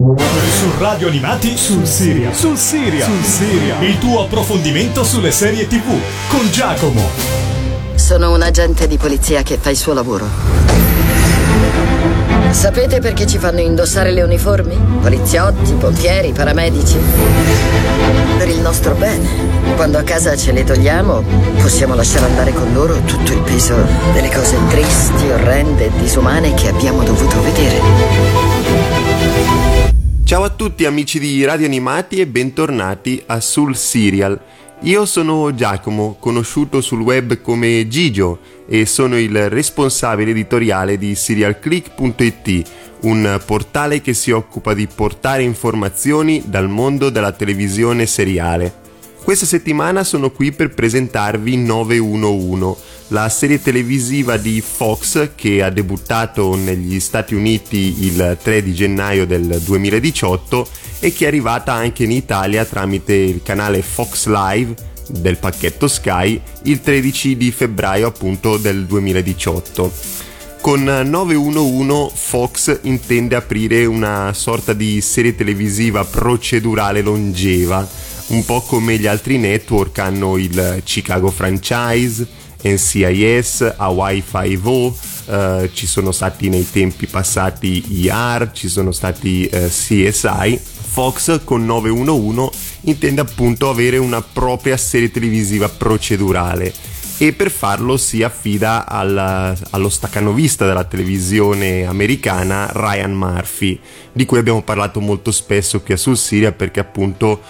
Su Radio Animati sul Siria. Sul Siria. Sul Siria. Il tuo approfondimento sulle serie TV con Giacomo. Sono un agente di polizia che fa il suo lavoro. Sapete perché ci fanno indossare le uniformi? Poliziotti, pompieri, paramedici? Per il nostro bene. Quando a casa ce le togliamo, possiamo lasciare andare con loro tutto il peso delle cose tristi, orrende e disumane che abbiamo dovuto vedere. Ciao a tutti amici di Radio Animati e bentornati a Sul Serial. Io sono Giacomo, conosciuto sul web come Gigio e sono il responsabile editoriale di serialclick.it, un portale che si occupa di portare informazioni dal mondo della televisione seriale. Questa settimana sono qui per presentarvi 911, la serie televisiva di Fox che ha debuttato negli Stati Uniti il 3 di gennaio del 2018 e che è arrivata anche in Italia tramite il canale Fox Live del pacchetto Sky il 13 di febbraio appunto del 2018. Con 911 Fox intende aprire una sorta di serie televisiva procedurale longeva un po' come gli altri network hanno il Chicago Franchise, NCIS, Hawaii 5 eh, ci sono stati nei tempi passati IR, ci sono stati eh, CSI. Fox con 911 intende appunto avere una propria serie televisiva procedurale e per farlo si affida alla, allo staccanovista della televisione americana Ryan Murphy, di cui abbiamo parlato molto spesso qui a Sul Siria perché appunto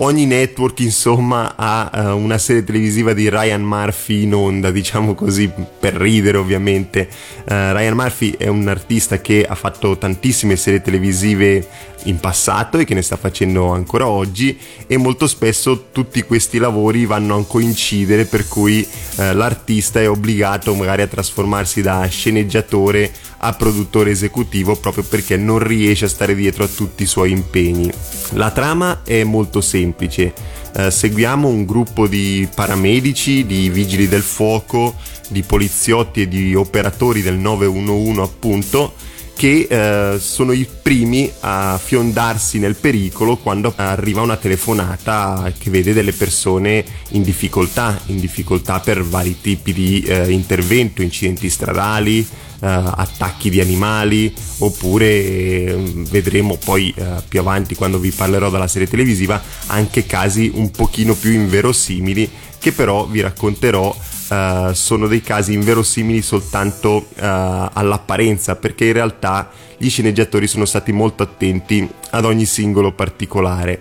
ogni network insomma ha uh, una serie televisiva di Ryan Murphy in onda, diciamo così, per ridere ovviamente. Uh, Ryan Murphy è un artista che ha fatto tantissime serie televisive in passato e che ne sta facendo ancora oggi e molto spesso tutti questi lavori vanno a coincidere per cui uh, l'artista è obbligato magari a trasformarsi da sceneggiatore a produttore esecutivo proprio perché non riesce a stare dietro a tutti i suoi impegni. La trama è molto semplice, eh, seguiamo un gruppo di paramedici, di vigili del fuoco, di poliziotti e di operatori del 911 appunto che eh, sono i primi a fiondarsi nel pericolo quando arriva una telefonata che vede delle persone in difficoltà, in difficoltà per vari tipi di eh, intervento, incidenti stradali, attacchi di animali oppure eh, vedremo poi eh, più avanti quando vi parlerò della serie televisiva anche casi un pochino più inverosimili che però vi racconterò Uh, sono dei casi inverosimili soltanto uh, all'apparenza, perché in realtà gli sceneggiatori sono stati molto attenti ad ogni singolo particolare.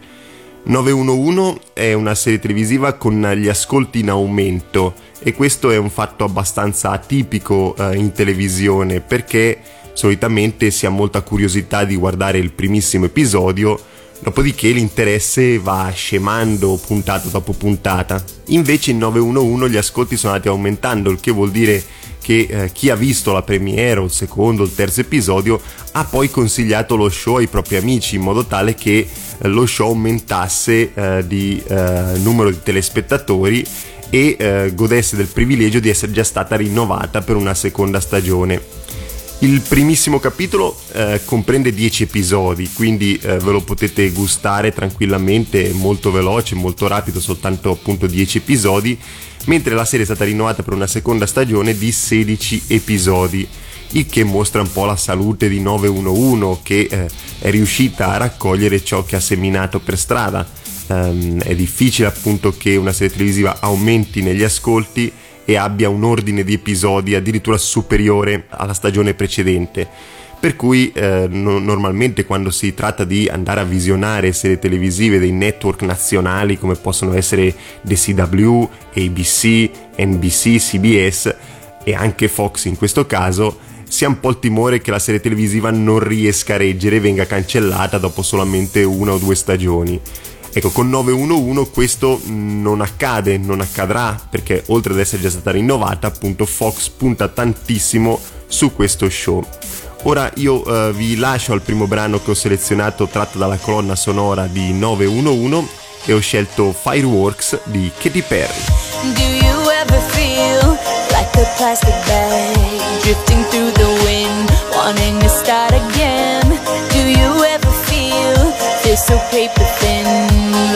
911 è una serie televisiva con gli ascolti in aumento e questo è un fatto abbastanza atipico uh, in televisione perché solitamente si ha molta curiosità di guardare il primissimo episodio Dopodiché l'interesse va scemando puntata dopo puntata. Invece in 911 gli ascolti sono andati aumentando, il che vuol dire che eh, chi ha visto la premiere il secondo il terzo episodio ha poi consigliato lo show ai propri amici in modo tale che eh, lo show aumentasse eh, di eh, numero di telespettatori e eh, godesse del privilegio di essere già stata rinnovata per una seconda stagione. Il primissimo capitolo eh, comprende 10 episodi, quindi eh, ve lo potete gustare tranquillamente, molto veloce, molto rapido, soltanto appunto 10 episodi, mentre la serie è stata rinnovata per una seconda stagione di 16 episodi, il che mostra un po' la salute di 911 che eh, è riuscita a raccogliere ciò che ha seminato per strada. Um, è difficile appunto che una serie televisiva aumenti negli ascolti e abbia un ordine di episodi addirittura superiore alla stagione precedente. Per cui eh, no, normalmente quando si tratta di andare a visionare serie televisive dei network nazionali come possono essere The CW, ABC, NBC, CBS e anche Fox in questo caso, si ha un po' il timore che la serie televisiva non riesca a reggere e venga cancellata dopo solamente una o due stagioni. Ecco, con 911 questo non accade, non accadrà, perché oltre ad essere già stata rinnovata, appunto Fox punta tantissimo su questo show. Ora io uh, vi lascio al primo brano che ho selezionato tratto dalla colonna sonora di 911 e ho scelto Fireworks di Katy Perry. Do you ever feel like a plastic bag drifting through the wind, wanting to start again? Do you ever feel paper thin,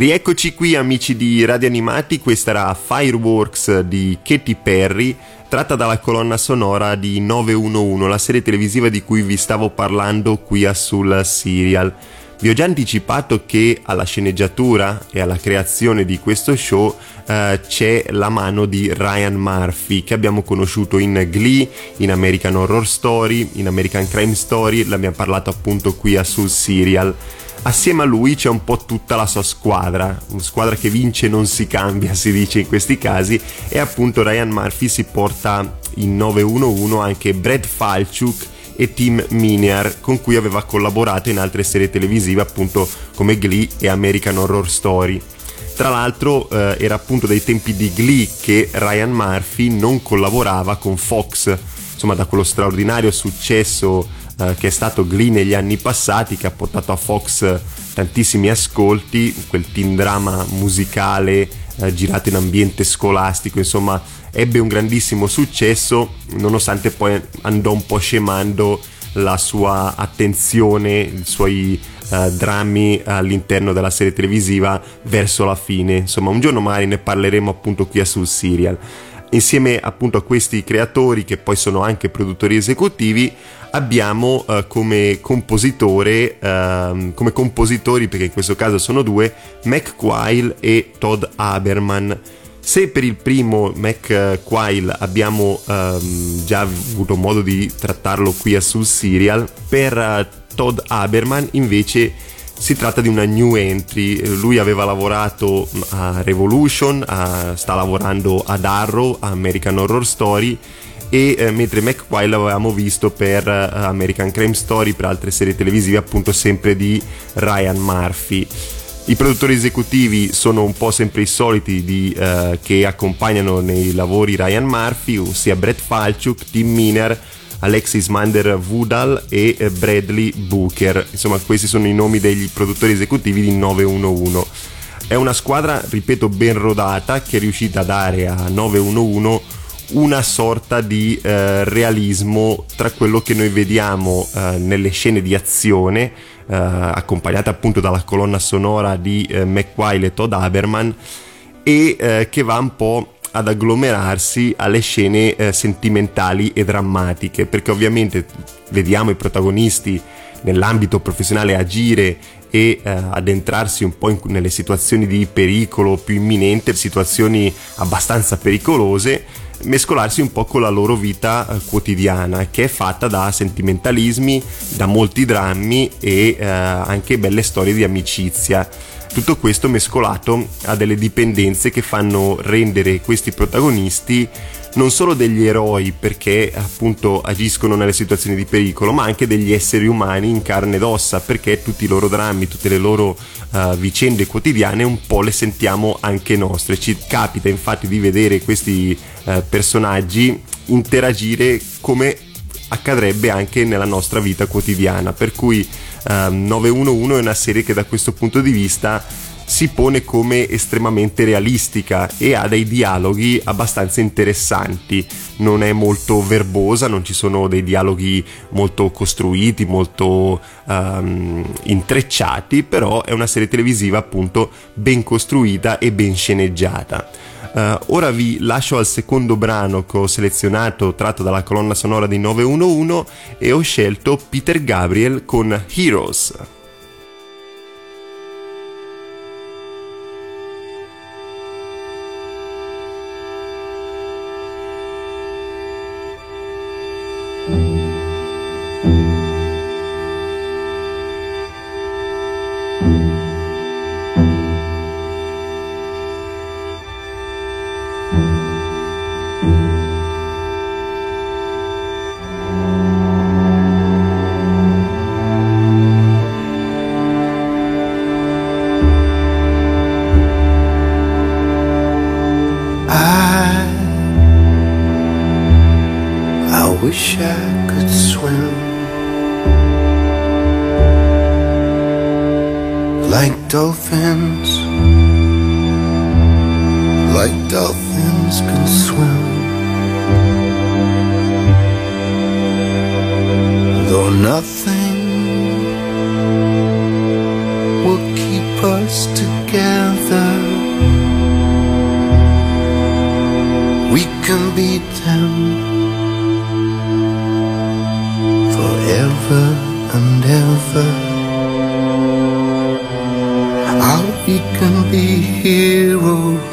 Rieccoci qui amici di Radio Animati, questa era Fireworks di Katy Perry, tratta dalla colonna sonora di 911, la serie televisiva di cui vi stavo parlando qui a Sul Serial. Vi ho già anticipato che alla sceneggiatura e alla creazione di questo show eh, c'è la mano di Ryan Murphy che abbiamo conosciuto in Glee, in American Horror Story, in American Crime Story, l'abbiamo parlato appunto qui a Sul Serial. Assieme a lui c'è un po' tutta la sua squadra, una squadra che vince non si cambia, si dice in questi casi, e appunto Ryan Murphy si porta in 911 anche Brad Falchuk e Tim Miniar con cui aveva collaborato in altre serie televisive appunto come Glee e American Horror Story. Tra l'altro eh, era appunto dai tempi di Glee che Ryan Murphy non collaborava con Fox, insomma da quello straordinario successo eh, che è stato Glee negli anni passati, che ha portato a Fox tantissimi ascolti, quel teen drama musicale eh, girato in ambiente scolastico, insomma ebbe un grandissimo successo, nonostante poi andò un po' scemando la sua attenzione, i suoi eh, drammi all'interno della serie televisiva verso la fine. Insomma, un giorno magari ne parleremo appunto qui a sul serial. Insieme appunto a questi creatori che poi sono anche produttori esecutivi abbiamo uh, come compositore uh, come compositori perché in questo caso sono due Mac Quail e Todd Haberman. Se per il primo Mac Quail abbiamo um, già avuto modo di trattarlo qui a Sul Serial per uh, Todd Haberman invece si tratta di una new entry, lui aveva lavorato a Revolution, a, sta lavorando ad Arrow, American Horror Story e eh, mentre McQuile l'avevamo visto per eh, American Crime Story, per altre serie televisive appunto sempre di Ryan Murphy. I produttori esecutivi sono un po' sempre i soliti di, eh, che accompagnano nei lavori Ryan Murphy, ossia Brett Falchuk, Tim Miner, Alexis Mander Woodall e eh, Bradley Booker. Insomma, questi sono i nomi degli produttori esecutivi di 911. È una squadra, ripeto, ben rodata che è riuscita a dare a 911 una sorta di eh, realismo tra quello che noi vediamo eh, nelle scene di azione, eh, accompagnate appunto dalla colonna sonora di eh, McWile e Todd Haberman, e eh, che va un po' ad agglomerarsi alle scene eh, sentimentali e drammatiche, perché ovviamente vediamo i protagonisti nell'ambito professionale agire e eh, addentrarsi un po' in, nelle situazioni di pericolo più imminente, situazioni abbastanza pericolose, mescolarsi un po' con la loro vita eh, quotidiana, che è fatta da sentimentalismi, da molti drammi e eh, anche belle storie di amicizia. Tutto questo mescolato a delle dipendenze che fanno rendere questi protagonisti non solo degli eroi perché appunto agiscono nelle situazioni di pericolo, ma anche degli esseri umani in carne ed ossa perché tutti i loro drammi, tutte le loro uh, vicende quotidiane un po' le sentiamo anche nostre. Ci capita infatti di vedere questi uh, personaggi interagire come accadrebbe anche nella nostra vita quotidiana, per cui ehm, 911 è una serie che da questo punto di vista si pone come estremamente realistica e ha dei dialoghi abbastanza interessanti. Non è molto verbosa, non ci sono dei dialoghi molto costruiti, molto um, intrecciati, però è una serie televisiva appunto ben costruita e ben sceneggiata. Uh, ora vi lascio al secondo brano che ho selezionato tratto dalla colonna sonora di 911 e ho scelto Peter Gabriel con Heroes. wish I could swim like dolphins, like dolphins can swim. Though nothing will keep us together, we can beat them. ever and ever. How we can be heroes.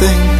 thing.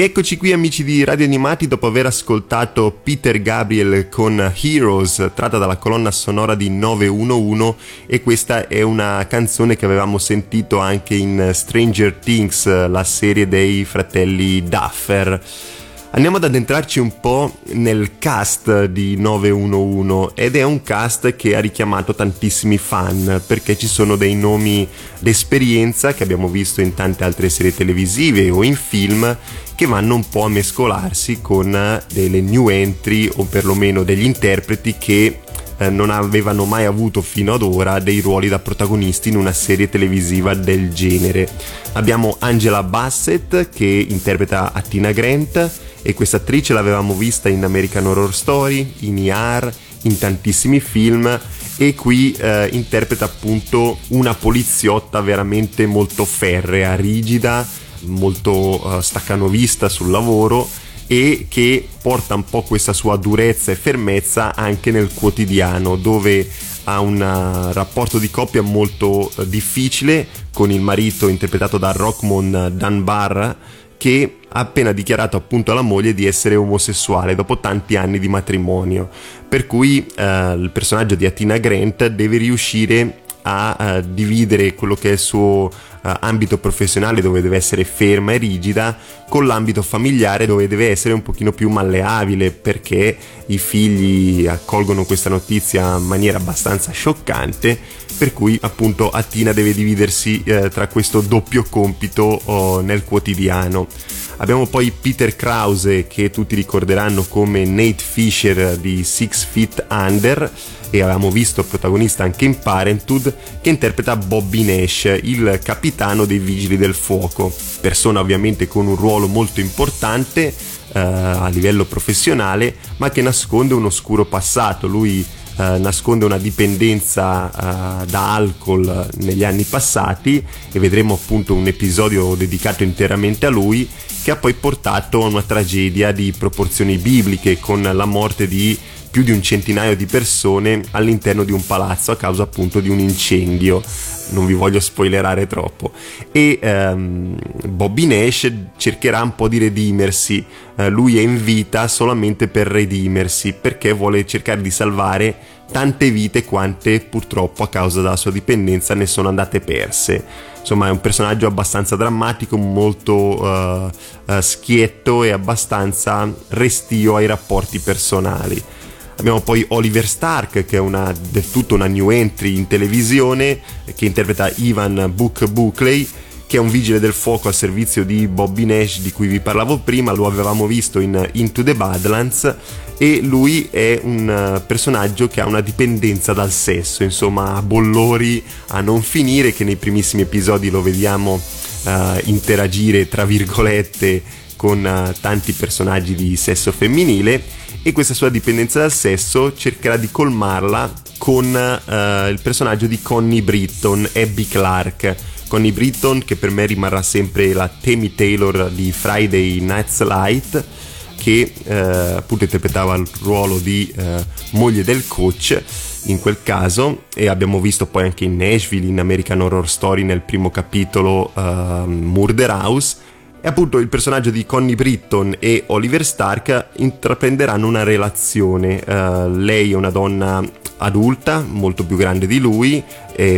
Rieccoci qui amici di Radio Animati dopo aver ascoltato Peter Gabriel con Heroes tratta dalla colonna sonora di 911 e questa è una canzone che avevamo sentito anche in Stranger Things, la serie dei fratelli Duffer. Andiamo ad addentrarci un po' nel cast di 911 ed è un cast che ha richiamato tantissimi fan perché ci sono dei nomi d'esperienza che abbiamo visto in tante altre serie televisive o in film che vanno un po' a mescolarsi con delle new entry o perlomeno degli interpreti che eh, non avevano mai avuto fino ad ora dei ruoli da protagonisti in una serie televisiva del genere. Abbiamo Angela Bassett che interpreta Attina Grant e questa attrice l'avevamo vista in American Horror Story, in ER, in tantissimi film e qui eh, interpreta appunto una poliziotta veramente molto ferrea, rigida, molto uh, staccanovista sul lavoro e che porta un po' questa sua durezza e fermezza anche nel quotidiano dove ha un uh, rapporto di coppia molto uh, difficile con il marito interpretato da Rockmon Dunbar che ha appena dichiarato appunto alla moglie di essere omosessuale dopo tanti anni di matrimonio. Per cui eh, il personaggio di Atina Grant deve riuscire a, a eh, dividere quello che è il suo uh, ambito professionale dove deve essere ferma e rigida con l'ambito familiare dove deve essere un pochino più malleabile perché i figli accolgono questa notizia in maniera abbastanza scioccante per cui appunto Attina deve dividersi eh, tra questo doppio compito oh, nel quotidiano. Abbiamo poi Peter Krause che tutti ricorderanno come Nate Fisher di Six Feet Under e avevamo visto protagonista anche in Parenthood che interpreta Bobby Nash, il capitano dei Vigili del Fuoco, persona ovviamente con un ruolo molto importante eh, a livello professionale ma che nasconde un oscuro passato. Lui eh, nasconde una dipendenza uh, da alcol negli anni passati e vedremo appunto un episodio dedicato interamente a lui che ha poi portato a una tragedia di proporzioni bibliche con la morte di più di un centinaio di persone all'interno di un palazzo a causa appunto di un incendio. Non vi voglio spoilerare troppo. E um, Bobby Nash cercherà un po' di redimersi. Uh, lui è in vita solamente per redimersi perché vuole cercare di salvare tante vite quante purtroppo a causa della sua dipendenza ne sono andate perse. Insomma, è un personaggio abbastanza drammatico, molto uh, uh, schietto e abbastanza restio ai rapporti personali. Abbiamo poi Oliver Stark, che è una, del tutto una new entry in televisione, che interpreta Ivan Book Buckley, che è un vigile del fuoco al servizio di Bobby Nash di cui vi parlavo prima, lo avevamo visto in Into the Badlands e lui è un eh, personaggio che ha una dipendenza dal sesso, insomma ha bollori a non finire che nei primissimi episodi lo vediamo uh, interagire tra virgolette con uh, tanti personaggi di sesso femminile e questa sua dipendenza dal sesso cercherà di colmarla con uh, il personaggio di Connie Britton, Abby Clark. Connie Britton che per me rimarrà sempre la Tammy Taylor di Friday Night's Light che eh, appunto interpretava il ruolo di eh, moglie del coach in quel caso e abbiamo visto poi anche in Nashville in American Horror Story nel primo capitolo uh, Murder House e appunto il personaggio di Connie Britton e Oliver Stark intraprenderanno una relazione. Uh, lei è una donna adulta, molto più grande di lui,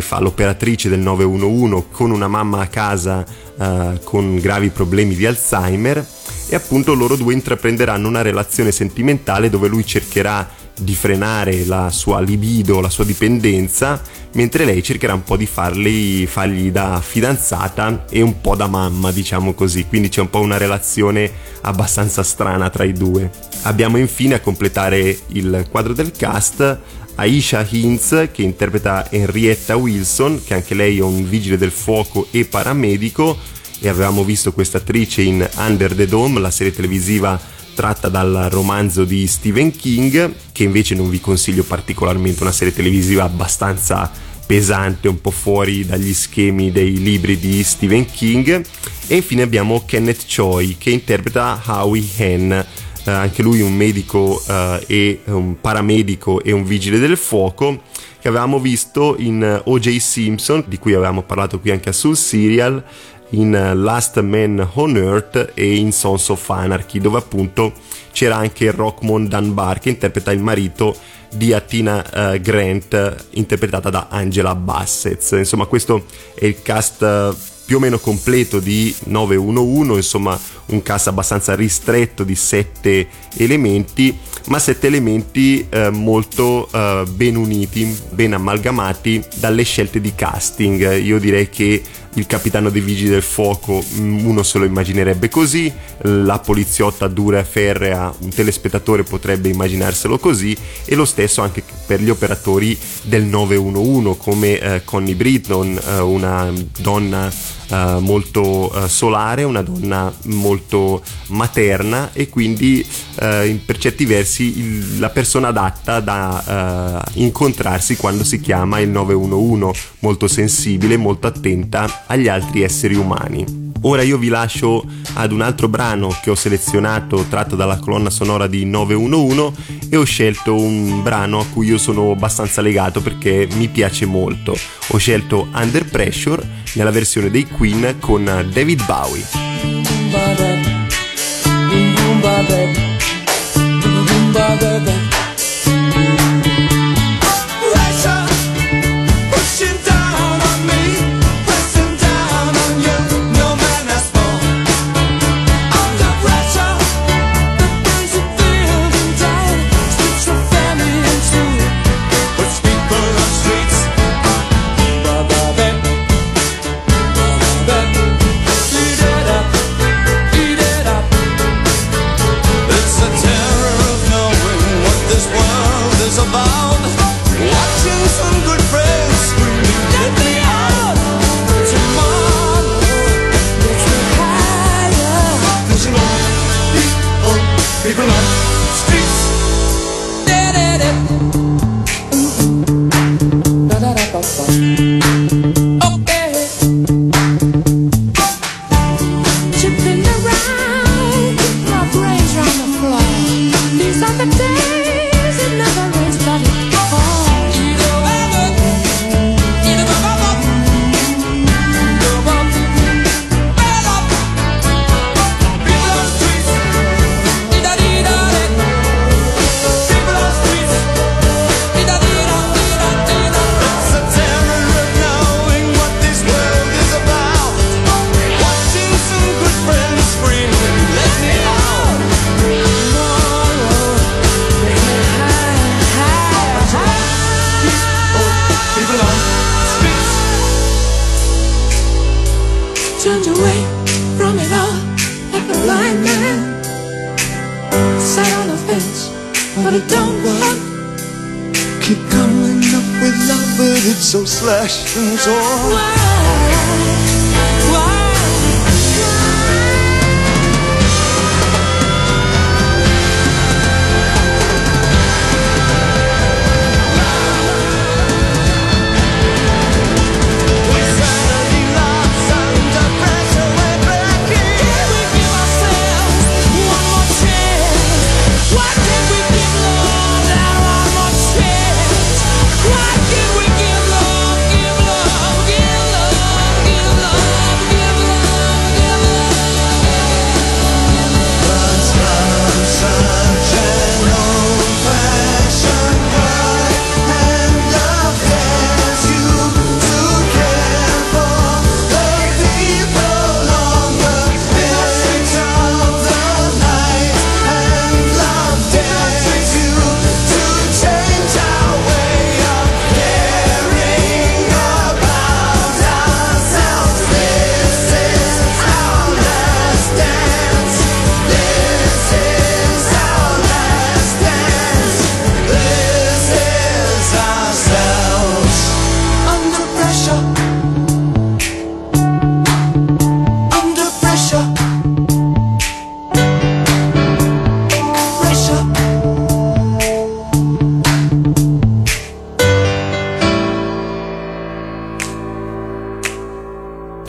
fa l'operatrice del 911 con una mamma a casa uh, con gravi problemi di Alzheimer e appunto loro due intraprenderanno una relazione sentimentale dove lui cercherà di frenare la sua libido, la sua dipendenza, mentre lei cercherà un po' di farli, fargli da fidanzata e un po' da mamma, diciamo così. Quindi c'è un po' una relazione abbastanza strana tra i due. Abbiamo infine a completare il quadro del cast Aisha Hintz che interpreta Henrietta Wilson, che anche lei è un vigile del fuoco e paramedico e avevamo visto questa attrice in Under the Dome, la serie televisiva tratta dal romanzo di Stephen King, che invece non vi consiglio particolarmente, una serie televisiva abbastanza pesante, un po' fuori dagli schemi dei libri di Stephen King. E infine abbiamo Kenneth Choi che interpreta Howie Hen. Uh, anche lui un medico uh, e un paramedico e un vigile del fuoco che avevamo visto in O.J. Simpson, di cui avevamo parlato qui anche Sul Serial, in Last Man on Earth e in Sons of Anarchy, dove appunto c'era anche Rockmond Dunbar che interpreta il marito di Atina uh, Grant interpretata da Angela Bassett. Insomma, questo è il cast uh, più o meno completo di 911, insomma un cast abbastanza ristretto di sette elementi, ma sette elementi eh, molto eh, ben uniti, ben amalgamati dalle scelte di casting. Io direi che il capitano dei vigili del fuoco mm, uno se lo immaginerebbe così, la poliziotta dura e ferrea un telespettatore potrebbe immaginarselo così e lo stesso anche per gli operatori del 911 come eh, Connie Britton, eh, una donna eh, molto eh, solare, una donna molto materna e quindi eh, per certi versi il, la persona adatta da eh, incontrarsi quando si chiama il 911, molto sensibile, molto attenta agli altri esseri umani. Ora io vi lascio ad un altro brano che ho selezionato tratto dalla colonna sonora di 911 e ho scelto un brano a cui io sono abbastanza legato perché mi piace molto. Ho scelto Under Pressure nella versione dei Queen con David Bowie.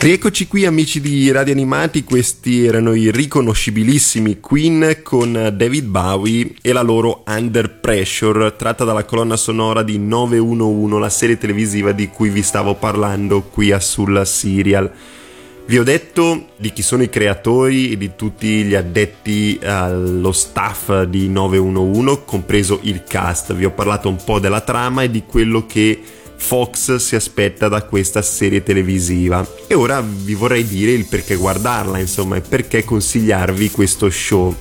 Eccoci qui amici di Radio Animati, questi erano i riconoscibilissimi Queen con David Bowie e la loro Under Pressure, tratta dalla colonna sonora di 911, la serie televisiva di cui vi stavo parlando qui a Sulla Serial. Vi ho detto di chi sono i creatori e di tutti gli addetti allo staff di 911, compreso il cast. Vi ho parlato un po' della trama e di quello che Fox si aspetta da questa serie televisiva. E ora vi vorrei dire il perché guardarla, insomma, e perché consigliarvi questo show.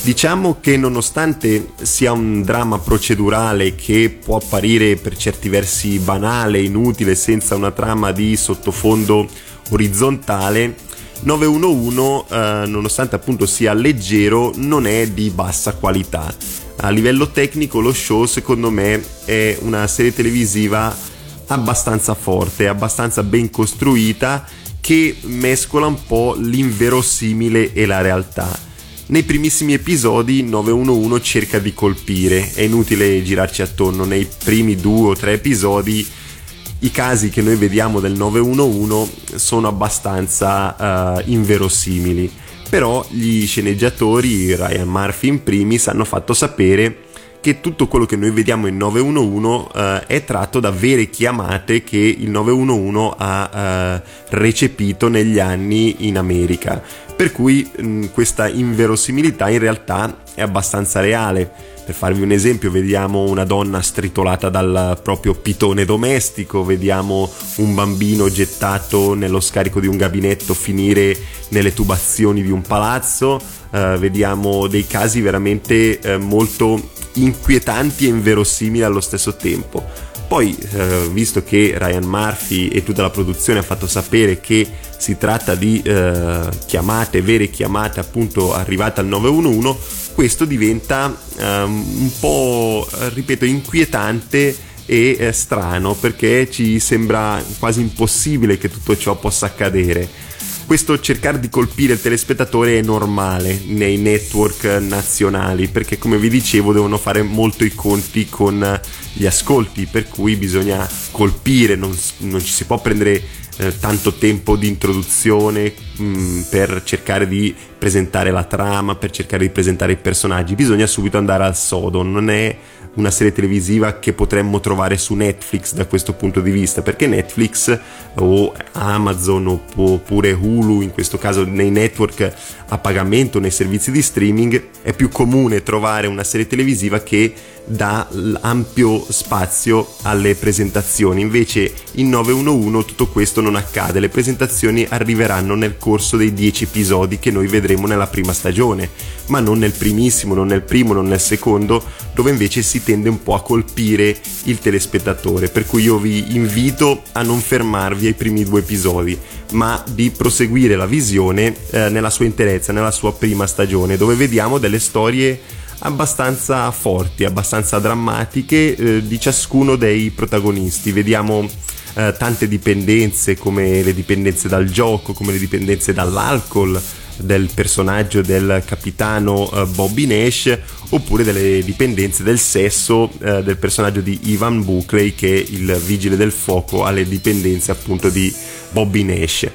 Diciamo che nonostante sia un dramma procedurale che può apparire per certi versi banale, inutile, senza una trama di sottofondo orizzontale, 911, eh, nonostante appunto sia leggero, non è di bassa qualità. A livello tecnico lo show secondo me è una serie televisiva abbastanza forte, abbastanza ben costruita che mescola un po' l'inverosimile e la realtà. Nei primissimi episodi 911 cerca di colpire, è inutile girarci attorno, nei primi due o tre episodi i casi che noi vediamo del 911 sono abbastanza uh, inverosimili, però gli sceneggiatori, Ryan Murphy in primis, hanno fatto sapere che tutto quello che noi vediamo in 911 uh, è tratto da vere chiamate che il 911 ha uh, recepito negli anni in America. Per cui mh, questa inverosimilità in realtà è abbastanza reale. Per farvi un esempio, vediamo una donna stritolata dal proprio pitone domestico, vediamo un bambino gettato nello scarico di un gabinetto finire nelle tubazioni di un palazzo, eh, vediamo dei casi veramente eh, molto inquietanti e inverosimili allo stesso tempo. Poi, eh, visto che Ryan Murphy e tutta la produzione ha fatto sapere che si tratta di eh, chiamate, vere chiamate appunto arrivate al 911, questo diventa um, un po', ripeto, inquietante e eh, strano perché ci sembra quasi impossibile che tutto ciò possa accadere questo cercare di colpire il telespettatore è normale nei network nazionali perché come vi dicevo devono fare molto i conti con gli ascolti per cui bisogna colpire non, non ci si può prendere eh, tanto tempo di introduzione mh, mm, per cercare di presentare la trama per cercare di presentare i personaggi bisogna subito andare al sodo non è una serie televisiva che potremmo trovare su Netflix da questo punto di vista, perché Netflix o Amazon oppure Hulu, in questo caso nei network a pagamento, nei servizi di streaming, è più comune trovare una serie televisiva che dà ampio spazio alle presentazioni. Invece in 911 tutto questo non accade, le presentazioni arriveranno nel corso dei 10 episodi che noi vedremo nella prima stagione, ma non nel primissimo, non nel primo, non nel secondo, dove invece si tende un po' a colpire il telespettatore. Per cui io vi invito a non fermarvi ai primi due episodi, ma di proseguire la visione eh, nella sua interezza, nella sua prima stagione, dove vediamo delle storie abbastanza forti, abbastanza drammatiche eh, di ciascuno dei protagonisti. Vediamo eh, tante dipendenze come le dipendenze dal gioco, come le dipendenze dall'alcol del personaggio del capitano eh, Bobby Nash oppure delle dipendenze del sesso eh, del personaggio di Ivan Buckley che è il vigile del fuoco alle dipendenze appunto di Bobby Nash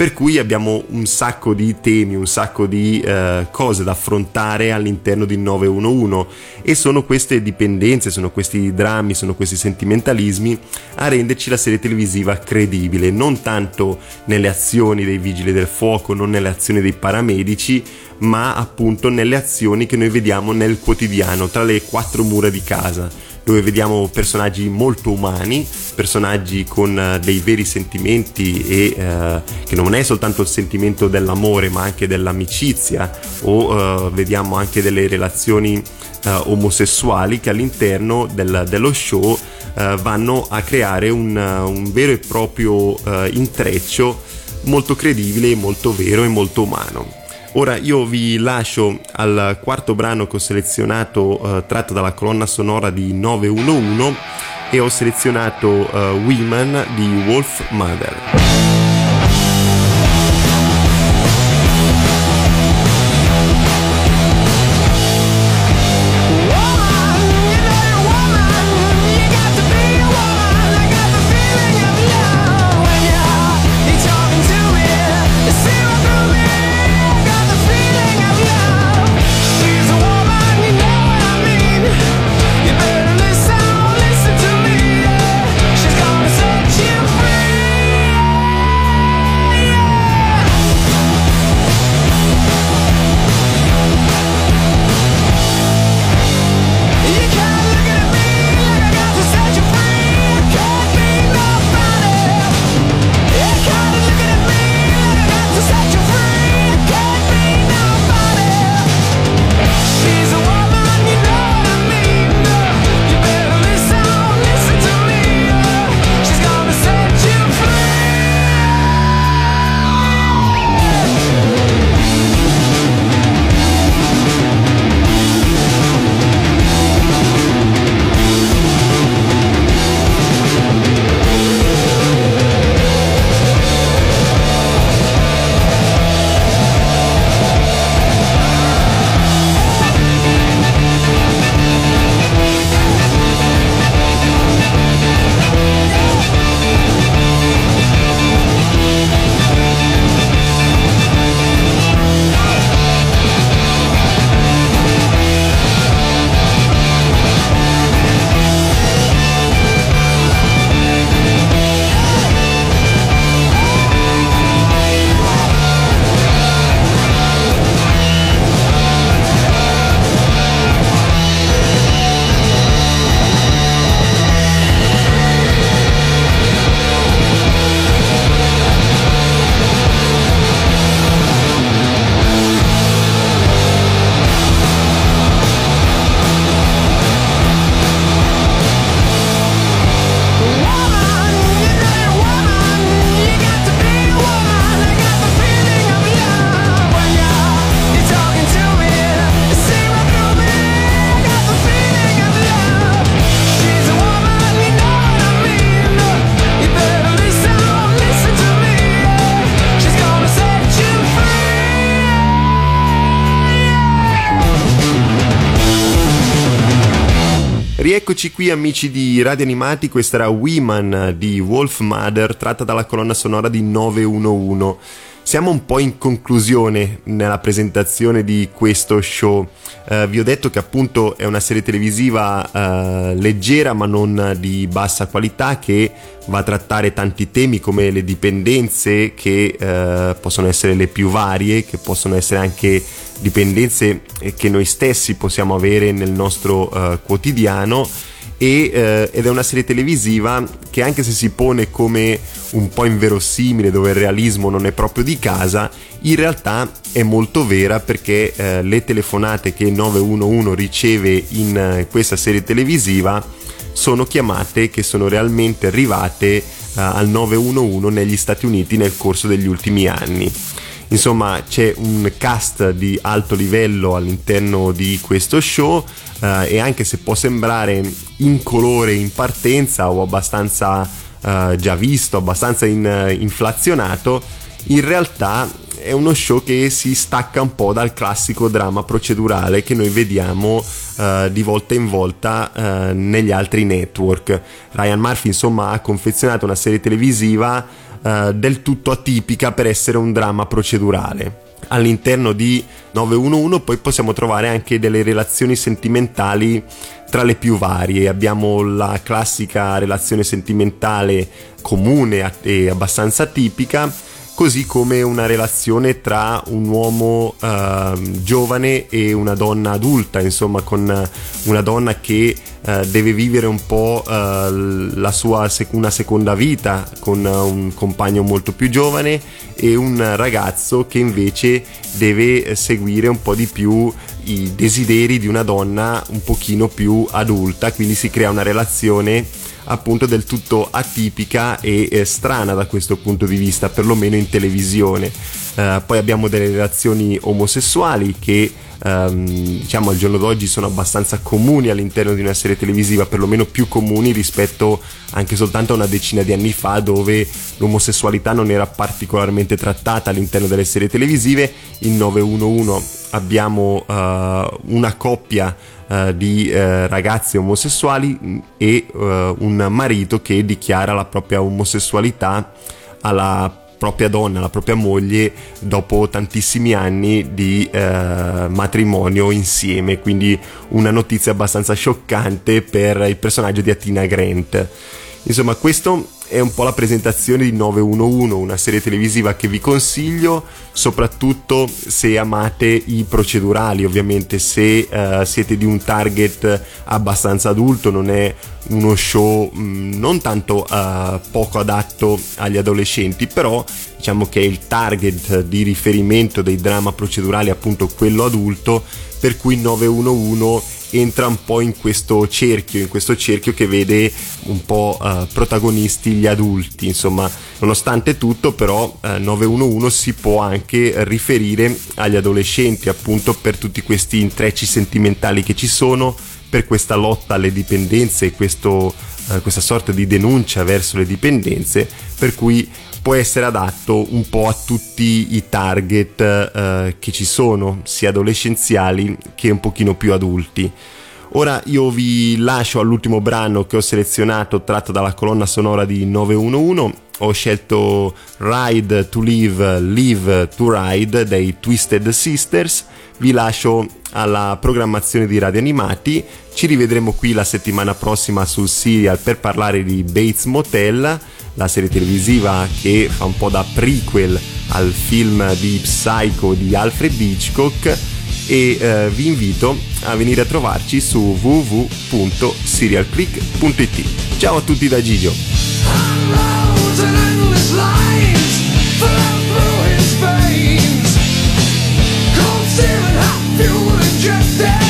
per cui abbiamo un sacco di temi, un sacco di eh, cose da affrontare all'interno di 911 e sono queste dipendenze, sono questi drammi, sono questi sentimentalismi a renderci la serie televisiva credibile, non tanto nelle azioni dei vigili del fuoco, non nelle azioni dei paramedici, ma appunto nelle azioni che noi vediamo nel quotidiano, tra le quattro mura di casa dove vediamo personaggi molto umani, personaggi con uh, dei veri sentimenti e uh, che non è soltanto il sentimento dell'amore ma anche dell'amicizia o uh, vediamo anche delle relazioni omosessuali che all'interno del, dello show vanno a creare un, un vero e proprio intreccio molto credibile, molto vero e molto umano. Ora io vi lascio al quarto brano che ho selezionato eh, tratto dalla colonna sonora di 911 e ho selezionato eh, Women di Wolf Mother. Rieccoci qui amici di Radio Animati, questa era Women di Wolf Mother tratta dalla colonna sonora di 911. Siamo un po' in conclusione nella presentazione di questo show. Uh, vi ho detto che appunto è una serie televisiva uh, leggera ma non di bassa qualità che va a trattare tanti temi come le dipendenze che uh, possono essere le più varie, che possono essere anche dipendenze che noi stessi possiamo avere nel nostro quotidiano e, eh, ed è una serie televisiva che anche se si pone come un po' inverosimile dove il realismo non è proprio di casa, in realtà è molto vera perché eh, le telefonate che 911 riceve in eh, questa serie televisiva sono chiamate che sono realmente arrivate eh, al 911 negli Stati Uniti nel corso degli ultimi anni. Insomma, c'è un cast di alto livello all'interno di questo show eh, e anche se può sembrare incolore in partenza o abbastanza eh, già visto, abbastanza in, uh, inflazionato, in realtà è uno show che si stacca un po' dal classico dramma procedurale che noi vediamo uh, di volta in volta uh, negli altri network. Ryan Murphy insomma ha confezionato una serie televisiva uh, del tutto atipica per essere un dramma procedurale. All'interno di 911 poi possiamo trovare anche delle relazioni sentimentali tra le più varie. Abbiamo la classica relazione sentimentale comune e abbastanza tipica così come una relazione tra un uomo uh, giovane e una donna adulta, insomma, con una donna che uh, deve vivere un po' uh, la sua sec- una seconda vita con un compagno molto più giovane e un ragazzo che invece deve seguire un po' di più i desideri di una donna un pochino più adulta, quindi si crea una relazione appunto del tutto atipica e eh, strana da questo punto di vista, perlomeno in televisione. Uh, poi abbiamo delle relazioni omosessuali che um, diciamo al giorno d'oggi sono abbastanza comuni all'interno di una serie televisiva, perlomeno più comuni rispetto anche soltanto a una decina di anni fa dove l'omosessualità non era particolarmente trattata all'interno delle serie televisive. In 911 abbiamo uh, una coppia uh, di uh, ragazze omosessuali e un marito che dichiara la propria omosessualità alla propria donna, alla propria moglie dopo tantissimi anni di eh, matrimonio insieme, quindi una notizia abbastanza scioccante per il personaggio di Atina Grant. Insomma, questo è un po' la presentazione di 911, una serie televisiva che vi consiglio, soprattutto se amate i procedurali, ovviamente se uh, siete di un target abbastanza adulto, non è uno show mh, mm, non tanto uh, poco adatto agli adolescenti, però diciamo che è il target di riferimento dei drama procedurali appunto quello adulto, per cui 911 entra un po' in questo cerchio, in questo cerchio che vede un po' uh, protagonisti gli adulti, insomma, nonostante tutto però eh, 911 si può anche riferire agli adolescenti appunto per tutti questi intrecci sentimentali che ci sono, per questa lotta alle dipendenze questo, uh, questa sorta di denuncia verso le dipendenze, per cui può essere adatto un po' a tutti i target eh, che ci sono, sia adolescenziali che un pochino più adulti. Ora io vi lascio all'ultimo brano che ho selezionato tratto dalla colonna sonora di 911. Ho scelto Ride to Live, Live to Ride dei Twisted Sisters. Vi lascio alla programmazione di Radio Animati. Ci rivedremo qui la settimana prossima sul serial per parlare di Bates Motel la serie televisiva che fa un po' da prequel al film di Psycho di Alfred Hitchcock e eh, vi invito a venire a trovarci su www.serialclick.it. Ciao a tutti da Gigio. Just